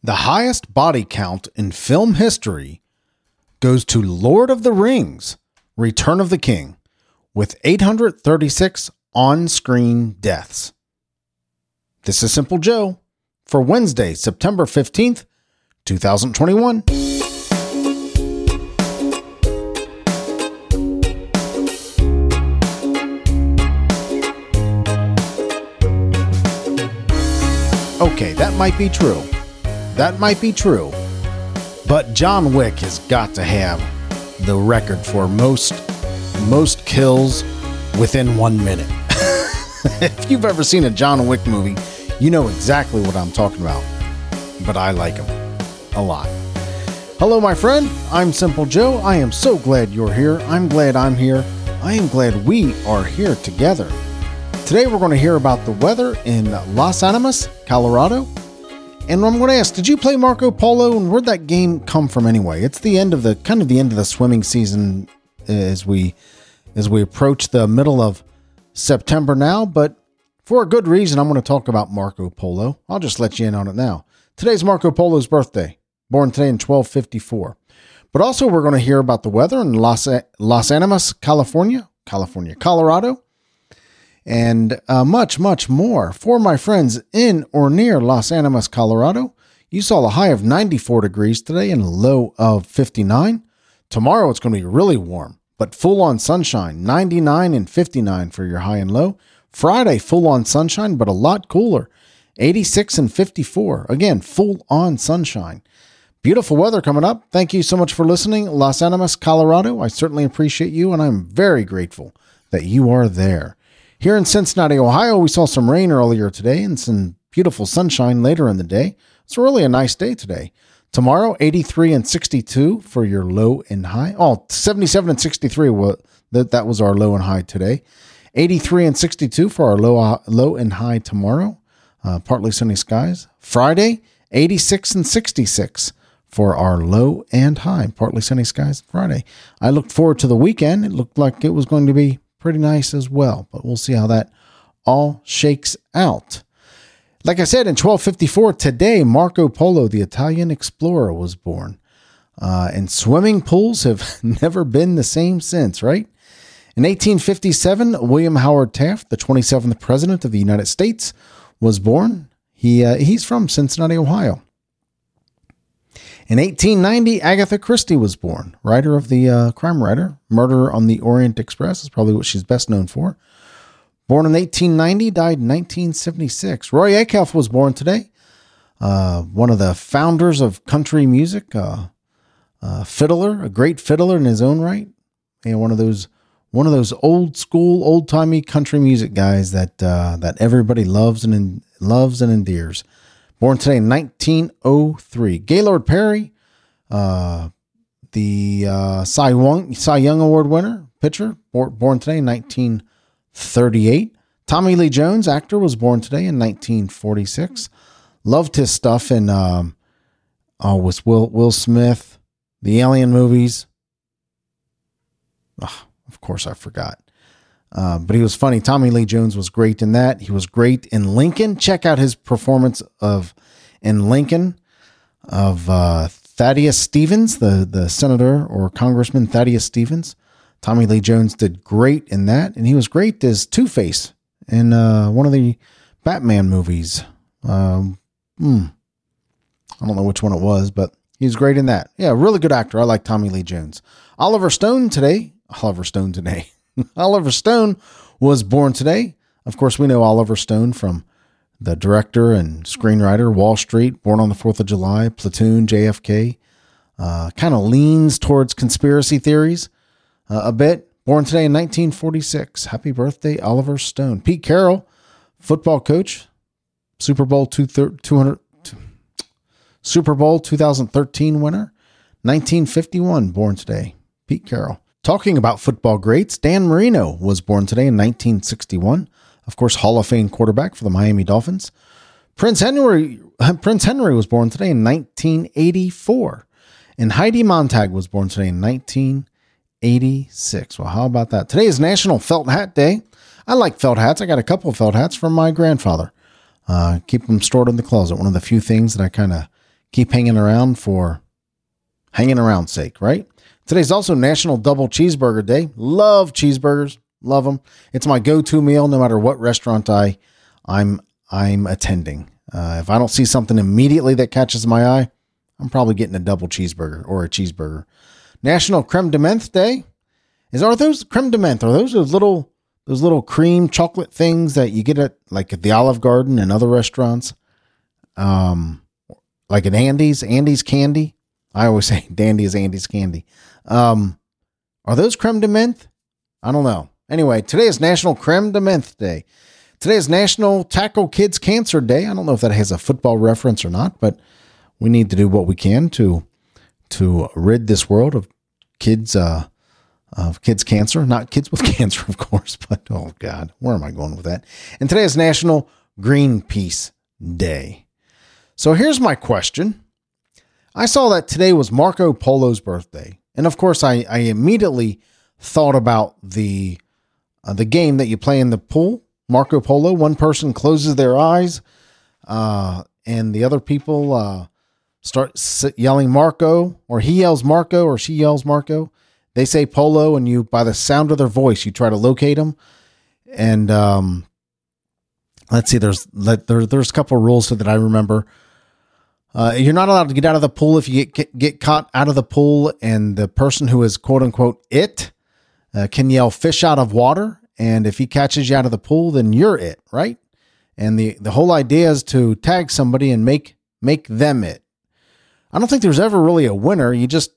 The highest body count in film history goes to Lord of the Rings Return of the King with 836 on screen deaths. This is Simple Joe for Wednesday, September 15th, 2021. Okay, that might be true. That might be true. But John Wick has got to have the record for most most kills within 1 minute. if you've ever seen a John Wick movie, you know exactly what I'm talking about. But I like him a lot. Hello, my friend. I'm Simple Joe. I am so glad you're here. I'm glad I'm here. I am glad we are here together. Today, we're going to hear about the weather in Los Animas, Colorado. And I'm going to ask, did you play Marco Polo and where'd that game come from anyway? It's the end of the kind of the end of the swimming season as we as we approach the middle of September now, but for a good reason, I'm going to talk about Marco Polo. I'll just let you in on it now. Today's Marco Polo's birthday, born today in 1254. But also, we're going to hear about the weather in Los, Los Animas, California, California, Colorado, and uh, much, much more. For my friends in or near Los Animas, Colorado, you saw a high of 94 degrees today and a low of 59. Tomorrow it's going to be really warm, but full on sunshine, 99 and 59 for your high and low. Friday, full on sunshine, but a lot cooler, 86 and 54. Again, full on sunshine. Beautiful weather coming up. Thank you so much for listening, Los Animas, Colorado. I certainly appreciate you, and I'm very grateful that you are there. Here in Cincinnati, Ohio, we saw some rain earlier today and some beautiful sunshine later in the day. It's really a nice day today. Tomorrow, 83 and 62 for your low and high. Oh, 77 and 63. Well, that, that was our low and high today. 83 and 62 for our low, low and high tomorrow. Uh, partly sunny skies. Friday, 86 and 66 for our low and high. Partly sunny skies Friday. I looked forward to the weekend. It looked like it was going to be pretty nice as well. But we'll see how that all shakes out. Like I said, in 1254, today, Marco Polo, the Italian explorer, was born. Uh, and swimming pools have never been the same since, right? In 1857, William Howard Taft, the 27th President of the United States, was born. He, uh, he's from Cincinnati, Ohio. In 1890, Agatha Christie was born, writer of the uh, crime writer. Murder on the Orient Express is probably what she's best known for. Born in 1890, died in 1976. Roy Acuff was born today. Uh, one of the founders of country music, uh, a fiddler, a great fiddler in his own right. And one of those one of those old school, old timey country music guys that uh, that everybody loves and loves and endears. Born today in 1903. Gaylord Perry, uh, the uh, Cy, Young, Cy Young Award winner, pitcher, born today in 1938. Tommy Lee Jones, actor, was born today in 1946. Loved his stuff in um, oh, with Will Will Smith, the Alien movies. Oh, of course, I forgot. Uh, but he was funny. Tommy Lee Jones was great in that. He was great in Lincoln. Check out his performance of in Lincoln of uh, Thaddeus Stevens, the the senator or Congressman Thaddeus Stevens. Tommy Lee Jones did great in that, and he was great as Two Face in uh, one of the Batman movies. Um, hmm, I don't know which one it was, but he was great in that. Yeah, really good actor. I like Tommy Lee Jones. Oliver Stone today. Oliver Stone today. Oliver Stone was born today. Of course, we know Oliver Stone from the director and screenwriter Wall Street, Born on the Fourth of July, Platoon, JFK. Uh, kind of leans towards conspiracy theories uh, a bit. Born today in 1946. Happy birthday, Oliver Stone. Pete Carroll, football coach, Super Bowl 200, Super Bowl 2013 winner, 1951. Born today, Pete Carroll. Talking about football greats, Dan Marino was born today in 1961. Of course, Hall of Fame quarterback for the Miami Dolphins. Prince Henry Prince Henry was born today in 1984. And Heidi Montag was born today in 1986. Well, how about that? Today is National Felt Hat Day. I like felt hats. I got a couple of felt hats from my grandfather. Uh, keep them stored in the closet. One of the few things that I kind of keep hanging around for hanging around sake, right? Today's also National Double Cheeseburger Day. Love cheeseburgers, love them. It's my go-to meal no matter what restaurant I I'm I'm attending. Uh, if I don't see something immediately that catches my eye, I'm probably getting a double cheeseburger or a cheeseburger. National Creme de Menthe Day is are those creme de menthe? Are those those little those little cream chocolate things that you get at like at the Olive Garden and other restaurants? Um, like at Andes, Andes candy. I always say Dandy is Andes candy. Um, are those creme de menthe? I don't know. Anyway, today is National Creme de Menthe Day. Today is National Tackle Kids Cancer Day. I don't know if that has a football reference or not, but we need to do what we can to to rid this world of kids uh, of kids cancer, not kids with cancer, of course, but oh god, where am I going with that? And today is National Greenpeace Day. So here's my question. I saw that today was Marco Polo's birthday, and of course, I, I immediately thought about the uh, the game that you play in the pool, Marco Polo. One person closes their eyes, uh, and the other people uh, start yelling Marco, or he yells Marco, or she yells Marco. They say Polo, and you, by the sound of their voice, you try to locate them. And um, let's see, there's there, there's a couple rules that I remember. Uh, you're not allowed to get out of the pool if you get, get, get caught out of the pool, and the person who is quote unquote it uh, can yell fish out of water. And if he catches you out of the pool, then you're it, right? And the the whole idea is to tag somebody and make make them it. I don't think there's ever really a winner. You just,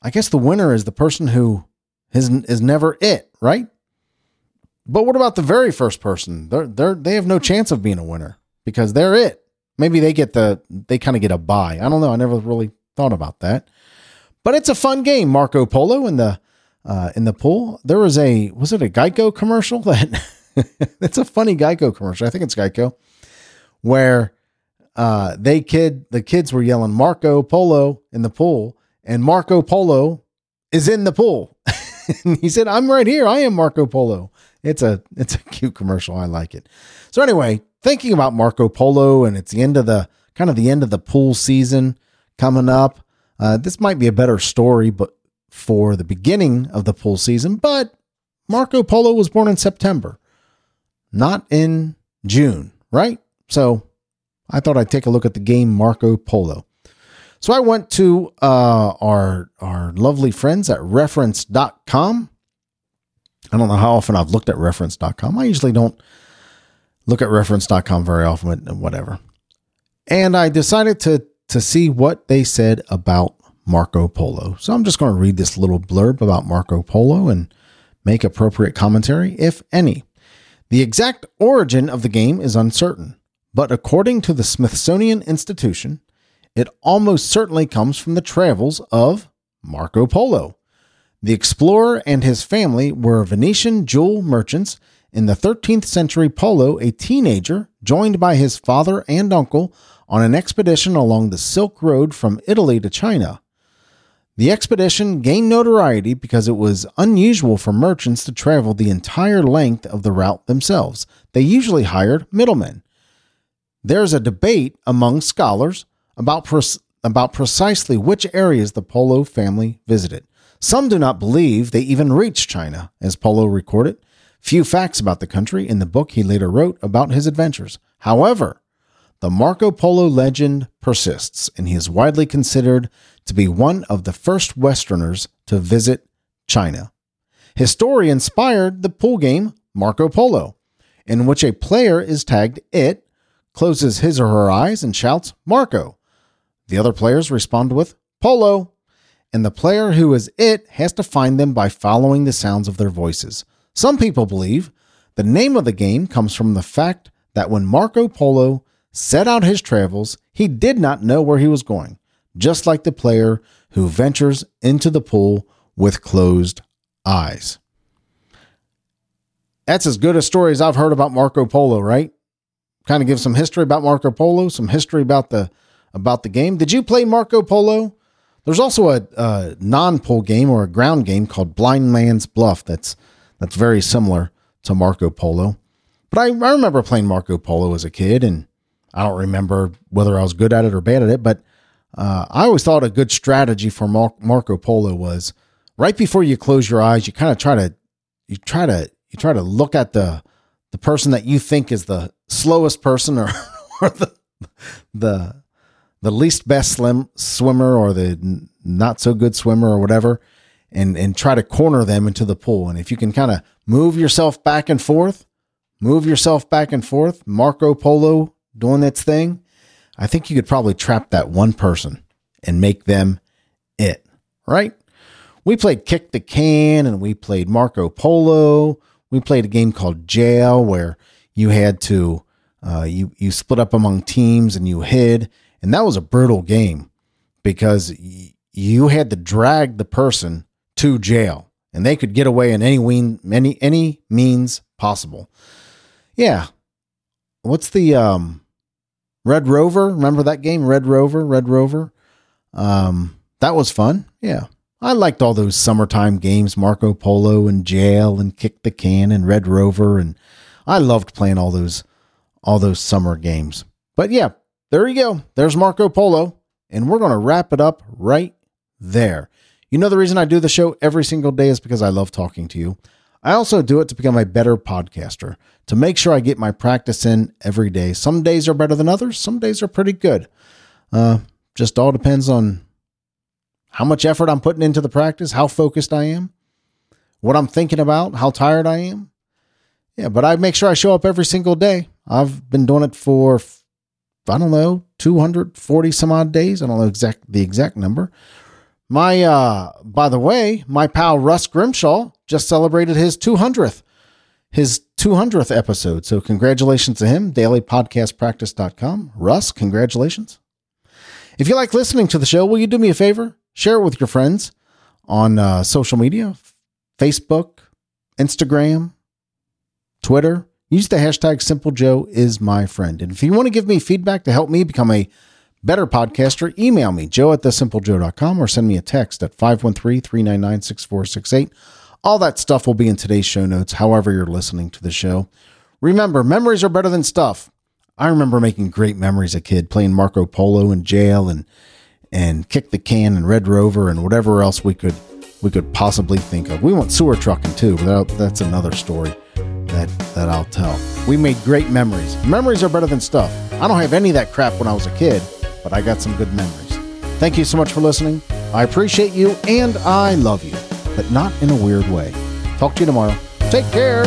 I guess the winner is the person who is is never it, right? But what about the very first person? They're they're they have no chance of being a winner because they're it. Maybe they get the they kind of get a buy. I don't know. I never really thought about that. But it's a fun game, Marco Polo in the uh, in the pool. There was a was it a Geico commercial that it's a funny Geico commercial. I think it's Geico where uh, they kid the kids were yelling Marco Polo in the pool, and Marco Polo is in the pool. he said, "I'm right here. I am Marco Polo." It's a it's a cute commercial. I like it. So anyway, thinking about Marco Polo, and it's the end of the kind of the end of the pool season coming up. Uh, this might be a better story, but for the beginning of the pool season. But Marco Polo was born in September, not in June, right? So I thought I'd take a look at the game Marco Polo. So I went to uh, our our lovely friends at reference.com. I don't know how often I've looked at reference.com. I usually don't look at reference.com very often, but whatever. And I decided to to see what they said about Marco Polo. So I'm just going to read this little blurb about Marco Polo and make appropriate commentary, if any. The exact origin of the game is uncertain. But according to the Smithsonian Institution, it almost certainly comes from the travels of Marco Polo. The explorer and his family were Venetian jewel merchants. In the 13th century, Polo, a teenager, joined by his father and uncle on an expedition along the Silk Road from Italy to China. The expedition gained notoriety because it was unusual for merchants to travel the entire length of the route themselves. They usually hired middlemen. There's a debate among scholars about, pre- about precisely which areas the Polo family visited. Some do not believe they even reached China, as Polo recorded. Few facts about the country in the book he later wrote about his adventures. However, the Marco Polo legend persists, and he is widely considered to be one of the first Westerners to visit China. His story inspired the pool game Marco Polo, in which a player is tagged it closes his or her eyes and shouts, Marco. The other players respond with, Polo. And the player who is it has to find them by following the sounds of their voices. Some people believe the name of the game comes from the fact that when Marco Polo set out his travels, he did not know where he was going, just like the player who ventures into the pool with closed eyes. That's as good a story as I've heard about Marco Polo, right? kind of give some history about Marco Polo, some history about the about the game. Did you play Marco Polo? There's also a, a non-pool game or a ground game called Blind Man's Bluff. That's that's very similar to Marco Polo. But I, I remember playing Marco Polo as a kid, and I don't remember whether I was good at it or bad at it. But Uh, I always thought a good strategy for Mar- Marco Polo was right before you close your eyes, you kind of try to you try to you try to look at the the person that you think is the slowest person or, or the the the least best slim swimmer or the not so good swimmer or whatever and and try to corner them into the pool. And if you can kind of move yourself back and forth move yourself back and forth marco polo doing its thing i think you could probably trap that one person and make them it right? We played kick the can and we played marco polo. We played a game called jail where you had to uh, you you split up among teams and you hid, and that was a brutal game because y- you had to drag the person to jail, and they could get away in any ween, any any means possible. Yeah, what's the um, Red Rover? Remember that game, Red Rover, Red Rover. Um, that was fun. Yeah, I liked all those summertime games, Marco Polo and Jail and Kick the Can and Red Rover, and I loved playing all those all those summer games. But yeah, there you go. There's Marco Polo, and we're to wrap it up right there. You know the reason I do the show every single day is because I love talking to you. I also do it to become a better podcaster, to make sure I get my practice in every day. Some days are better than others, some days are pretty good. Uh, just all depends on how much effort I'm putting into the practice, how focused I am, what I'm thinking about, how tired I am. Yeah, but I make sure I show up every single day. I've been doing it for I don't know, 240 some odd days. I don't know exact the exact number. My uh by the way, my pal Russ Grimshaw just celebrated his 200th his 200th episode. So congratulations to him. dailypodcastpractice.com. Russ, congratulations. If you like listening to the show, will you do me a favor? Share it with your friends on uh, social media, Facebook, Instagram, Twitter. Use the hashtag Simple Joe is my friend. And if you want to give me feedback to help me become a better podcaster, email me, joe at thesimplejoe.com or send me a text at 513-399-6468. All that stuff will be in today's show notes, however you're listening to the show. Remember, memories are better than stuff. I remember making great memories as a kid, playing Marco Polo in jail and and kick the can and Red Rover and whatever else we could we could possibly think of. We went sewer trucking too, but that, that's another story that that I'll tell. We made great memories. Memories are better than stuff. I don't have any of that crap when I was a kid, but I got some good memories. Thank you so much for listening. I appreciate you and I love you, but not in a weird way. Talk to you tomorrow. Take care.